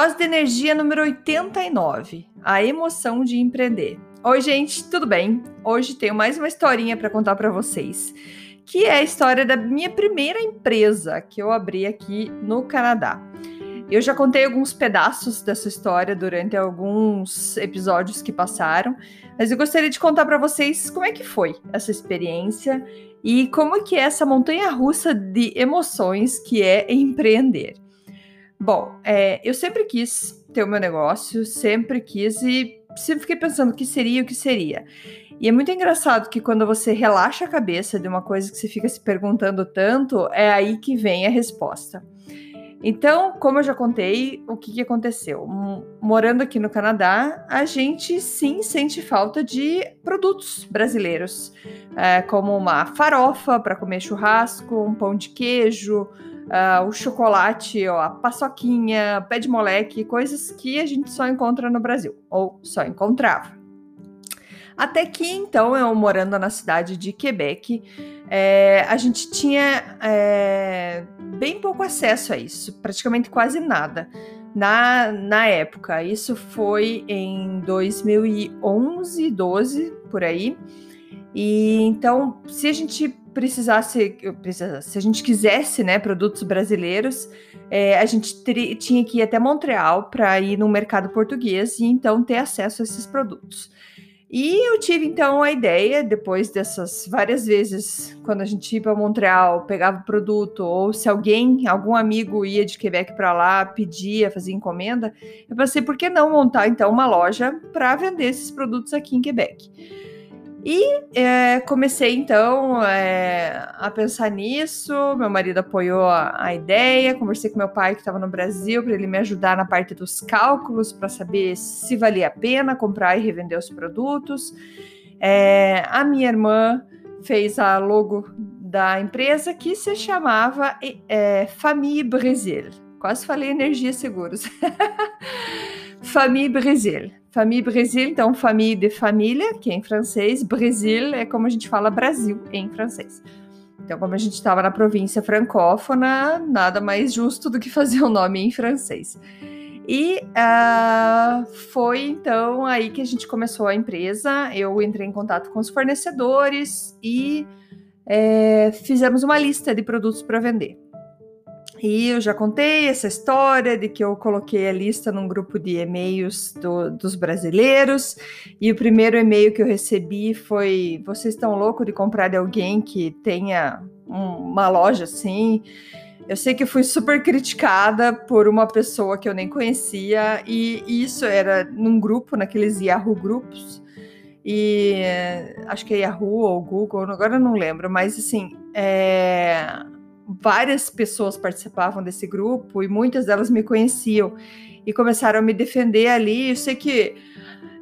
Dose de energia número 89, a emoção de empreender. Oi, gente, tudo bem? Hoje tenho mais uma historinha para contar para vocês, que é a história da minha primeira empresa que eu abri aqui no Canadá. Eu já contei alguns pedaços dessa história durante alguns episódios que passaram, mas eu gostaria de contar para vocês como é que foi essa experiência e como que é essa montanha russa de emoções que é empreender. Bom, é, eu sempre quis ter o meu negócio, sempre quis e sempre fiquei pensando o que seria, o que seria. E é muito engraçado que quando você relaxa a cabeça de uma coisa que você fica se perguntando tanto, é aí que vem a resposta. Então, como eu já contei, o que, que aconteceu? Morando aqui no Canadá, a gente sim sente falta de produtos brasileiros, é, como uma farofa para comer churrasco, um pão de queijo, uh, o chocolate, ó, a paçoquinha, pé de moleque, coisas que a gente só encontra no Brasil, ou só encontrava. Até que então, eu morando na cidade de Quebec, é, a gente tinha é, bem pouco acesso a isso, praticamente quase nada. Na, na época, isso foi em 2011, 12, por aí. E então, se a gente precisasse, se a gente quisesse, né, produtos brasileiros, é, a gente tinha que ir até Montreal para ir no mercado português e então ter acesso a esses produtos. E eu tive então a ideia, depois dessas várias vezes, quando a gente ia para Montreal, pegava o produto, ou se alguém, algum amigo ia de Quebec para lá, pedia, fazia encomenda, eu pensei, por que não montar então uma loja para vender esses produtos aqui em Quebec? E é, comecei então é, a pensar nisso. Meu marido apoiou a, a ideia. Conversei com meu pai que estava no Brasil para ele me ajudar na parte dos cálculos para saber se valia a pena comprar e revender os produtos. É, a minha irmã fez a logo da empresa que se chamava Famille Brasil. Quase falei Energia Seguros. Famille Brasil. Famille Brasil, então famille de família, que é em francês. Brasil é como a gente fala Brasil em francês. Então, como a gente estava na província francófona, nada mais justo do que fazer o nome em francês. E uh, foi então aí que a gente começou a empresa. Eu entrei em contato com os fornecedores e é, fizemos uma lista de produtos para vender. E eu já contei essa história de que eu coloquei a lista num grupo de e-mails do, dos brasileiros. E o primeiro e-mail que eu recebi foi: Vocês estão loucos de comprar de alguém que tenha um, uma loja assim? Eu sei que fui super criticada por uma pessoa que eu nem conhecia, e isso era num grupo, naqueles Yahoo grupos. E acho que é Yahoo ou Google, agora eu não lembro, mas assim, é, várias pessoas participavam desse grupo e muitas delas me conheciam e começaram a me defender ali. Eu sei que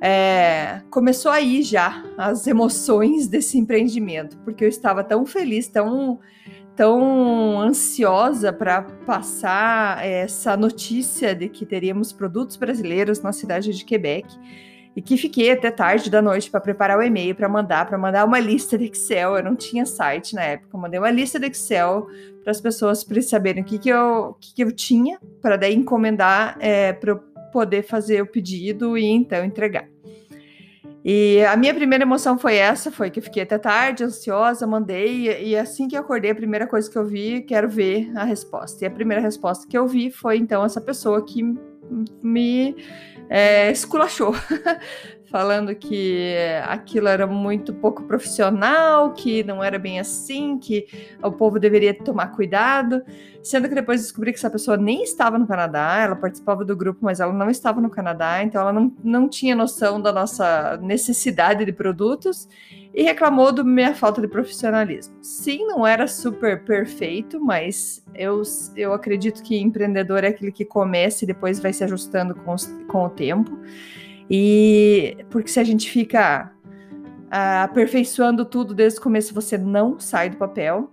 é, começou aí já as emoções desse empreendimento, porque eu estava tão feliz, tão, tão ansiosa para passar essa notícia de que teríamos produtos brasileiros na cidade de Quebec e que fiquei até tarde da noite para preparar o e-mail para mandar, para mandar uma lista de Excel. Eu não tinha site na época, eu mandei uma lista de Excel para as pessoas para saberem o que, que, eu, que, que eu tinha para daí encomendar é, para eu poder fazer o pedido e então entregar. E a minha primeira emoção foi essa, foi que eu fiquei até tarde, ansiosa, mandei, e assim que eu acordei, a primeira coisa que eu vi, quero ver a resposta. E a primeira resposta que eu vi foi, então, essa pessoa que me é, esculachou. falando que aquilo era muito pouco profissional, que não era bem assim, que o povo deveria tomar cuidado. Sendo que depois descobri que essa pessoa nem estava no Canadá, ela participava do grupo, mas ela não estava no Canadá, então ela não, não tinha noção da nossa necessidade de produtos e reclamou da minha falta de profissionalismo. Sim, não era super perfeito, mas eu, eu acredito que empreendedor é aquele que começa e depois vai se ajustando com, os, com o tempo. E porque se a gente fica uh, aperfeiçoando tudo desde o começo, você não sai do papel.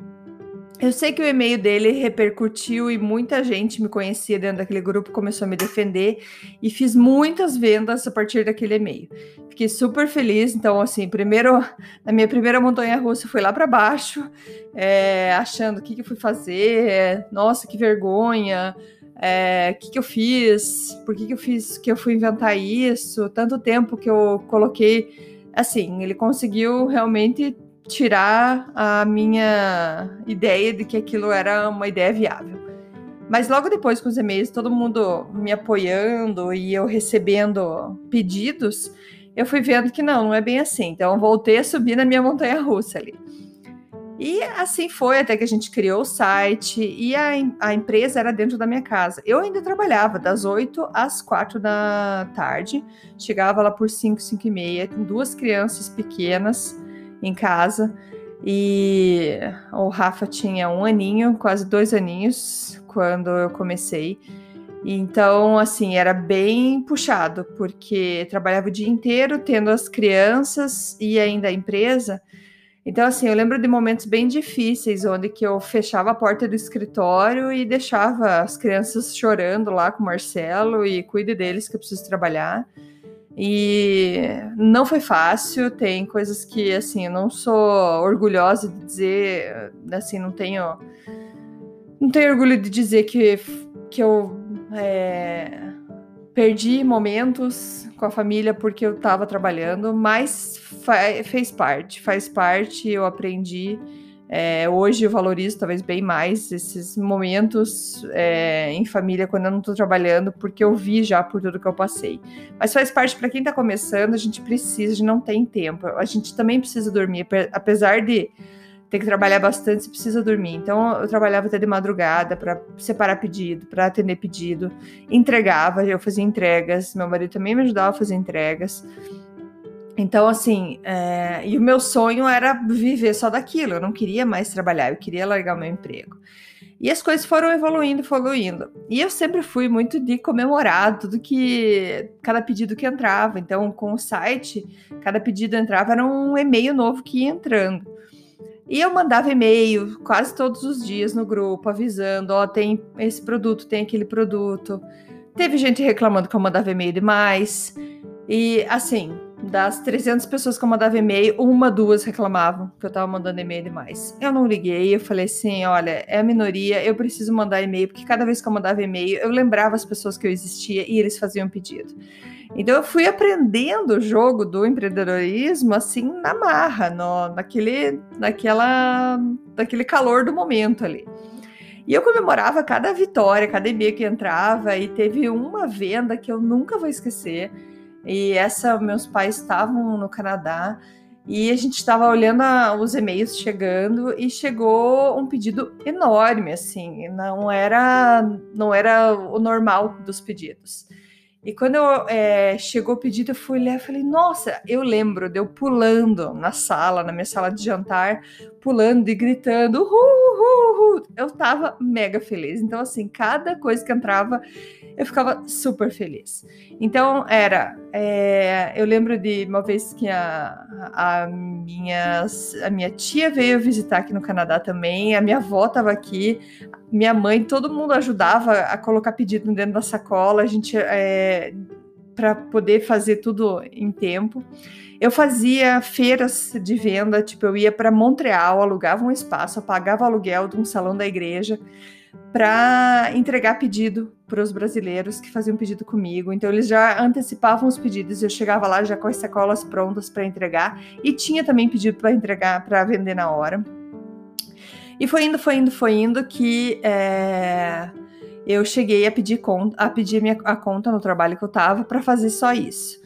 Eu sei que o e-mail dele repercutiu e muita gente me conhecia dentro daquele grupo, começou a me defender e fiz muitas vendas a partir daquele e-mail. Fiquei super feliz. Então, assim, primeiro, na minha primeira montanha russa, fui lá para baixo, é, achando o que, que eu fui fazer, é, nossa, que vergonha, é, que, que eu fiz, por que, que eu fiz, que eu fui inventar isso, tanto tempo que eu coloquei. Assim, ele conseguiu realmente tirar a minha ideia de que aquilo era uma ideia viável. Mas logo depois, com os e-mails, todo mundo me apoiando e eu recebendo pedidos, eu fui vendo que não, não é bem assim. Então, voltei a subir na minha montanha russa ali. E assim foi até que a gente criou o site e a, a empresa era dentro da minha casa. Eu ainda trabalhava das 8 às 4 da tarde, chegava lá por 5, 5 e meia, com duas crianças pequenas em casa. E o Rafa tinha um aninho, quase dois aninhos, quando eu comecei. Então, assim, era bem puxado, porque trabalhava o dia inteiro tendo as crianças e ainda a empresa. Então, assim, eu lembro de momentos bem difíceis, onde que eu fechava a porta do escritório e deixava as crianças chorando lá com o Marcelo e cuide deles que eu preciso trabalhar. E não foi fácil, tem coisas que, assim, eu não sou orgulhosa de dizer, assim, não tenho. Não tenho orgulho de dizer que, que eu é, perdi momentos com a família porque eu estava trabalhando, mas fez parte, faz parte, eu aprendi. É, hoje eu valorizo talvez bem mais esses momentos é, em família quando eu não estou trabalhando, porque eu vi já por tudo que eu passei. Mas faz parte para quem está começando, a gente precisa, de não tem tempo. A gente também precisa dormir, apesar de ter que trabalhar bastante, você precisa dormir. Então eu trabalhava até de madrugada para separar pedido, para atender pedido, entregava, eu fazia entregas, meu marido também me ajudava a fazer entregas. Então, assim, é, e o meu sonho era viver só daquilo, eu não queria mais trabalhar, eu queria largar meu emprego. E as coisas foram evoluindo, evoluindo. E eu sempre fui muito de comemorar tudo que. cada pedido que entrava. Então, com o site, cada pedido entrava, era um e-mail novo que ia entrando. E eu mandava e-mail quase todos os dias no grupo, avisando: ó, oh, tem esse produto, tem aquele produto. Teve gente reclamando que eu mandava e-mail demais. E assim, das 300 pessoas que eu mandava e-mail, uma, duas reclamavam que eu tava mandando e-mail demais. Eu não liguei, eu falei assim: olha, é a minoria, eu preciso mandar e-mail, porque cada vez que eu mandava e-mail, eu lembrava as pessoas que eu existia e eles faziam pedido. Então eu fui aprendendo o jogo do empreendedorismo assim na marra, no, naquele, naquela, naquele calor do momento ali. E eu comemorava cada vitória, cada e-mail que entrava, e teve uma venda que eu nunca vou esquecer e essa, meus pais estavam no Canadá e a gente estava olhando a, os e-mails chegando e chegou um pedido enorme, assim, não era, não era o normal dos pedidos. E quando eu, é, chegou o pedido, eu fui e falei, nossa, eu lembro de eu pulando na sala, na minha sala de jantar, pulando e gritando, uhul, uhul, uhul. Eu tava mega feliz. Então, assim, cada coisa que entrava, eu ficava super feliz. Então, era. É, eu lembro de uma vez que a, a, minha, a minha tia veio visitar aqui no Canadá também, a minha avó estava aqui, minha mãe, todo mundo ajudava a colocar pedido dentro da sacola, a gente. É, para poder fazer tudo em tempo. Eu fazia feiras de venda, tipo, eu ia para Montreal, alugava um espaço, pagava aluguel de um salão da igreja para entregar pedido para os brasileiros que faziam pedido comigo. Então eles já antecipavam os pedidos, eu chegava lá já com as sacolas prontas para entregar e tinha também pedido para entregar para vender na hora. E foi indo, foi indo, foi indo que é, eu cheguei a pedir conta, a pedir minha, a conta no trabalho que eu estava para fazer só isso.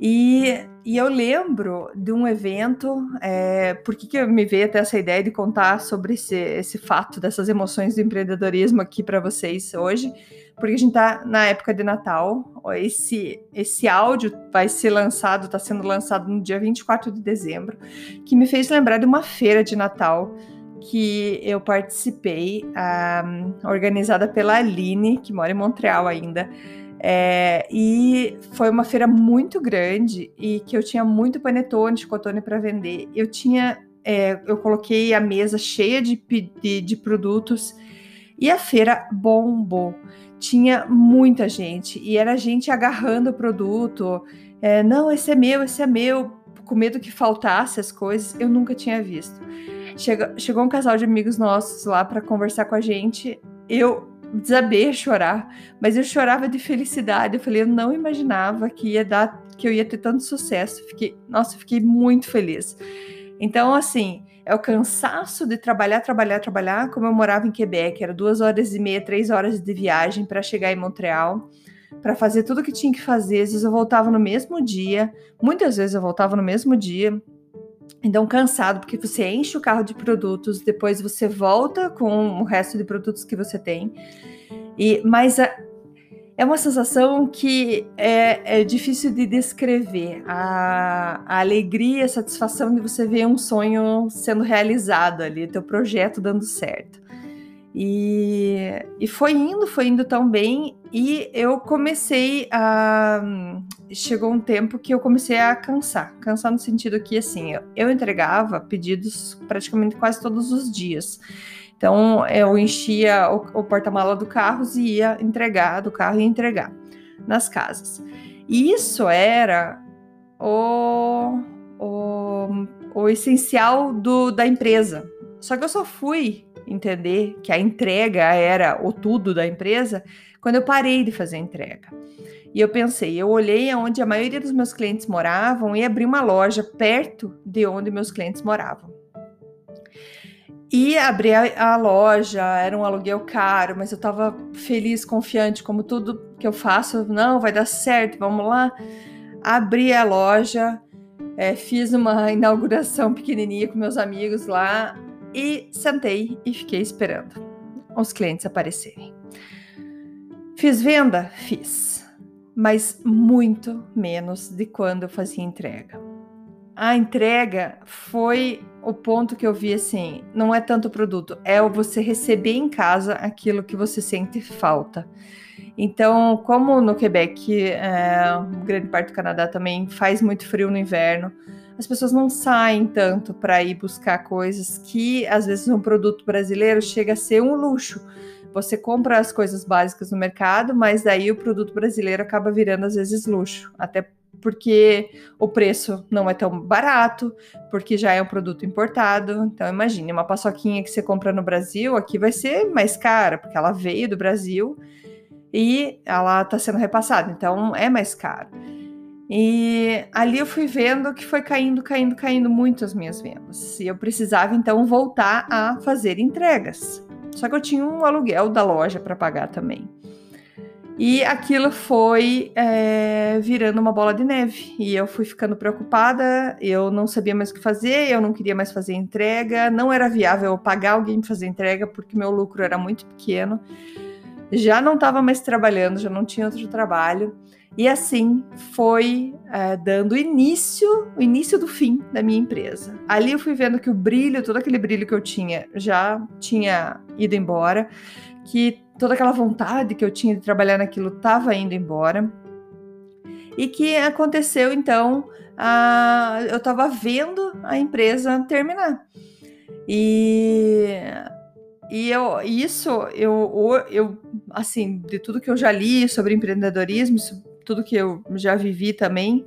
E, e eu lembro de um evento, é, por que, que me veio até essa ideia de contar sobre esse, esse fato dessas emoções do empreendedorismo aqui para vocês hoje? Porque a gente está na época de Natal, esse, esse áudio vai ser lançado, está sendo lançado no dia 24 de dezembro, que me fez lembrar de uma feira de Natal que eu participei, um, ah, organizada pela Aline, que mora em Montreal ainda. É, e foi uma feira muito grande e que eu tinha muito panetone, chicotone para vender. Eu tinha, é, eu coloquei a mesa cheia de, de, de produtos e a feira bombou. Tinha muita gente e era gente agarrando o produto. É, não, esse é meu, esse é meu, com medo que faltasse as coisas. Eu nunca tinha visto. Chega, chegou um casal de amigos nossos lá para conversar com a gente. Eu desabei a chorar, mas eu chorava de felicidade. Eu falei, eu não imaginava que ia dar, que eu ia ter tanto sucesso. Fiquei, nossa, fiquei muito feliz. Então, assim, é o cansaço de trabalhar, trabalhar, trabalhar. Como eu morava em Quebec, era duas horas e meia, três horas de viagem para chegar em Montreal, para fazer tudo o que tinha que fazer. Às vezes eu voltava no mesmo dia, muitas vezes eu voltava no mesmo dia. Então, cansado, porque você enche o carro de produtos, depois você volta com o resto de produtos que você tem. E, mas a, é uma sensação que é, é difícil de descrever. A, a, alegria, a satisfação de você ver um sonho sendo realizado ali, teu projeto dando certo. E, e foi indo, foi indo tão bem, e eu comecei a. Chegou um tempo que eu comecei a cansar. Cansar no sentido que, assim, eu, eu entregava pedidos praticamente quase todos os dias. Então, eu enchia o, o porta-mala do carro e ia entregar, do carro e entregar nas casas. E isso era o, o, o essencial do, da empresa. Só que eu só fui entender que a entrega era o tudo da empresa quando eu parei de fazer entrega. E eu pensei, eu olhei aonde a maioria dos meus clientes moravam e abri uma loja perto de onde meus clientes moravam. E abri a, a loja, era um aluguel caro, mas eu estava feliz, confiante, como tudo que eu faço, não, vai dar certo, vamos lá. Abri a loja, é, fiz uma inauguração pequenininha com meus amigos lá, e sentei e fiquei esperando os clientes aparecerem. Fiz venda? Fiz, mas muito menos de quando eu fazia entrega. A entrega foi o ponto que eu vi assim: não é tanto o produto, é você receber em casa aquilo que você sente falta. Então, como no Quebec, é, grande parte do Canadá também faz muito frio no inverno, as pessoas não saem tanto para ir buscar coisas que às vezes um produto brasileiro chega a ser um luxo. Você compra as coisas básicas no mercado, mas daí o produto brasileiro acaba virando às vezes luxo, até porque o preço não é tão barato, porque já é um produto importado. Então imagine, uma paçoquinha que você compra no Brasil, aqui vai ser mais cara, porque ela veio do Brasil e ela está sendo repassada, então é mais caro. E ali eu fui vendo que foi caindo, caindo, caindo muito as minhas vendas. E eu precisava então voltar a fazer entregas. Só que eu tinha um aluguel da loja para pagar também. E aquilo foi é, virando uma bola de neve. E eu fui ficando preocupada, eu não sabia mais o que fazer, eu não queria mais fazer entrega, não era viável eu pagar alguém para fazer entrega, porque meu lucro era muito pequeno. Já não estava mais trabalhando, já não tinha outro trabalho. E assim foi é, dando início, o início do fim da minha empresa. Ali eu fui vendo que o brilho, todo aquele brilho que eu tinha, já tinha ido embora, que toda aquela vontade que eu tinha de trabalhar naquilo estava indo embora. E que aconteceu então, a, eu estava vendo a empresa terminar. E e eu, isso, eu, eu, assim, de tudo que eu já li sobre empreendedorismo, tudo que eu já vivi também,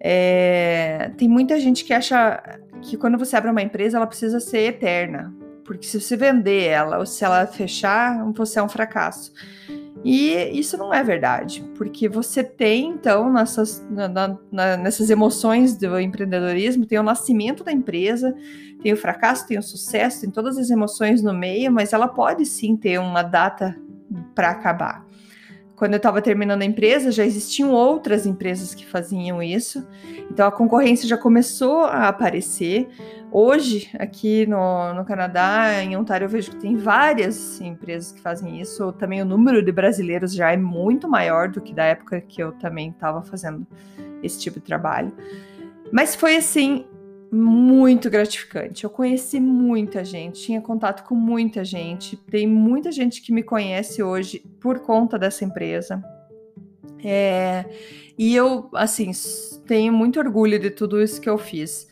é, tem muita gente que acha que quando você abre uma empresa, ela precisa ser eterna. Porque se você vender ela ou se ela fechar, você é um fracasso. E isso não é verdade, porque você tem, então, nessas, na, na, nessas emoções do empreendedorismo, tem o nascimento da empresa, tem o fracasso, tem o sucesso, tem todas as emoções no meio, mas ela pode sim ter uma data para acabar quando eu estava terminando a empresa, já existiam outras empresas que faziam isso. Então a concorrência já começou a aparecer. Hoje, aqui no, no Canadá, em Ontário, eu vejo que tem várias empresas que fazem isso. Também o número de brasileiros já é muito maior do que da época que eu também estava fazendo esse tipo de trabalho. Mas foi assim muito gratificante. Eu conheci muita gente, tinha contato com muita gente. Tem muita gente que me conhece hoje por conta dessa empresa. É, e eu, assim, tenho muito orgulho de tudo isso que eu fiz.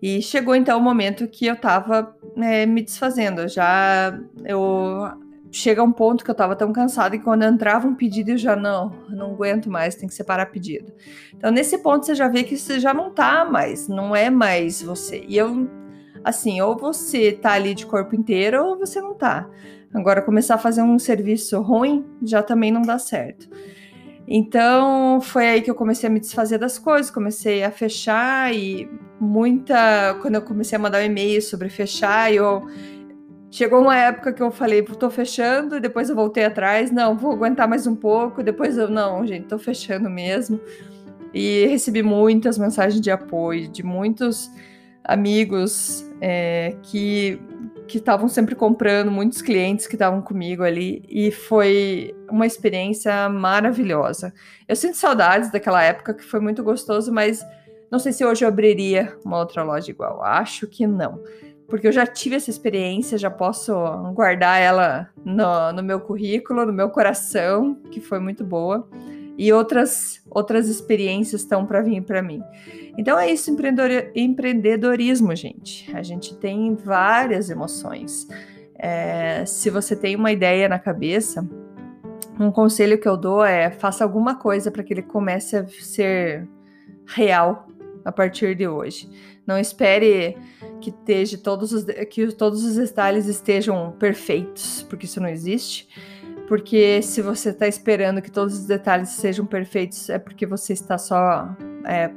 E chegou então o momento que eu tava é, me desfazendo. Já eu chega um ponto que eu tava tão cansada que quando entrava um pedido eu já não, não aguento mais, tem que separar pedido. Então nesse ponto você já vê que você já não tá mais, não é mais você. E eu assim, ou você tá ali de corpo inteiro ou você não tá. Agora começar a fazer um serviço ruim já também não dá certo. Então foi aí que eu comecei a me desfazer das coisas, comecei a fechar e muita. Quando eu comecei a mandar um e-mail sobre fechar, eu Chegou uma época que eu falei, tô fechando, depois eu voltei atrás, não, vou aguentar mais um pouco, depois eu, não, gente, tô fechando mesmo. E recebi muitas mensagens de apoio de muitos amigos é, que que estavam sempre comprando, muitos clientes que estavam comigo ali, e foi uma experiência maravilhosa. Eu sinto saudades daquela época que foi muito gostoso, mas não sei se hoje eu abriria uma outra loja igual. Acho que não porque eu já tive essa experiência, já posso guardar ela no, no meu currículo, no meu coração, que foi muito boa, e outras outras experiências estão para vir para mim. Então é isso, empreendedorismo, gente. A gente tem várias emoções. É, se você tem uma ideia na cabeça, um conselho que eu dou é faça alguma coisa para que ele comece a ser real a partir de hoje. Não espere que, esteja todos os, que todos os detalhes estejam perfeitos, porque isso não existe. Porque se você está esperando que todos os detalhes sejam perfeitos, é porque você está só é,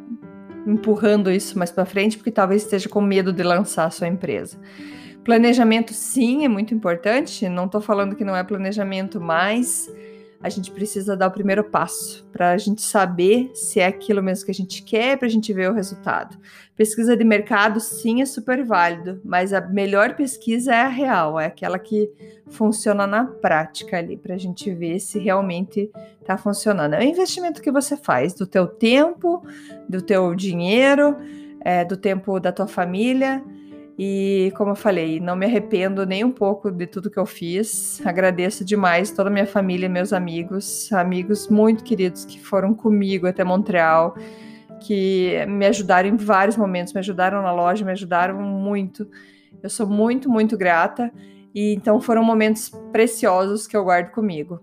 empurrando isso mais para frente, porque talvez esteja com medo de lançar a sua empresa. Planejamento, sim, é muito importante. Não estou falando que não é planejamento, mas a gente precisa dar o primeiro passo para a gente saber se é aquilo mesmo que a gente quer, para a gente ver o resultado. Pesquisa de mercado, sim, é super válido, mas a melhor pesquisa é a real, é aquela que funciona na prática ali, para a gente ver se realmente está funcionando. É o investimento que você faz do teu tempo, do teu dinheiro, é, do tempo da tua família e como eu falei, não me arrependo nem um pouco de tudo que eu fiz. Agradeço demais toda a minha família, meus amigos, amigos muito queridos que foram comigo até Montreal, que me ajudaram em vários momentos, me ajudaram na loja, me ajudaram muito. Eu sou muito, muito grata. E então foram momentos preciosos que eu guardo comigo.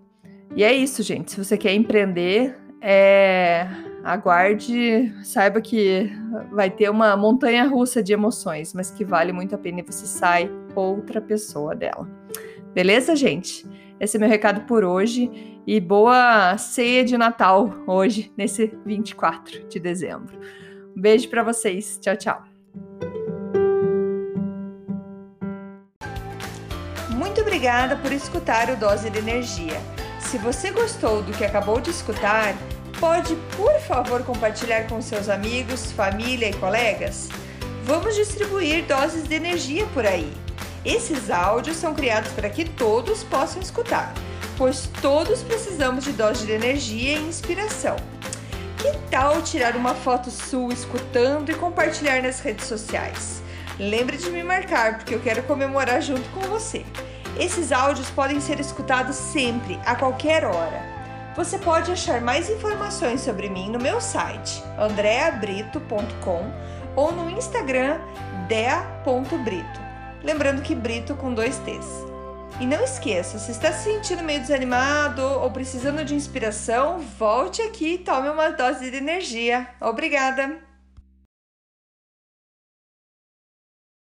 E é isso, gente. Se você quer empreender, é aguarde, saiba que vai ter uma montanha russa de emoções, mas que vale muito a pena e você sai outra pessoa dela. Beleza, gente? Esse é meu recado por hoje e boa ceia de Natal hoje, nesse 24 de dezembro. Um beijo para vocês. Tchau, tchau. Muito obrigada por escutar o Dose de Energia. Se você gostou do que acabou de escutar, pode, por favor, compartilhar com seus amigos, família e colegas? Vamos distribuir doses de energia por aí. Esses áudios são criados para que todos possam escutar, pois todos precisamos de doses de energia e inspiração. Que tal tirar uma foto sua escutando e compartilhar nas redes sociais? Lembre de me marcar, porque eu quero comemorar junto com você. Esses áudios podem ser escutados sempre, a qualquer hora. Você pode achar mais informações sobre mim no meu site andreabrito.com ou no Instagram dea.brito. Lembrando que Brito com dois T's. E não esqueça, se está se sentindo meio desanimado ou precisando de inspiração, volte aqui e tome uma dose de energia. Obrigada!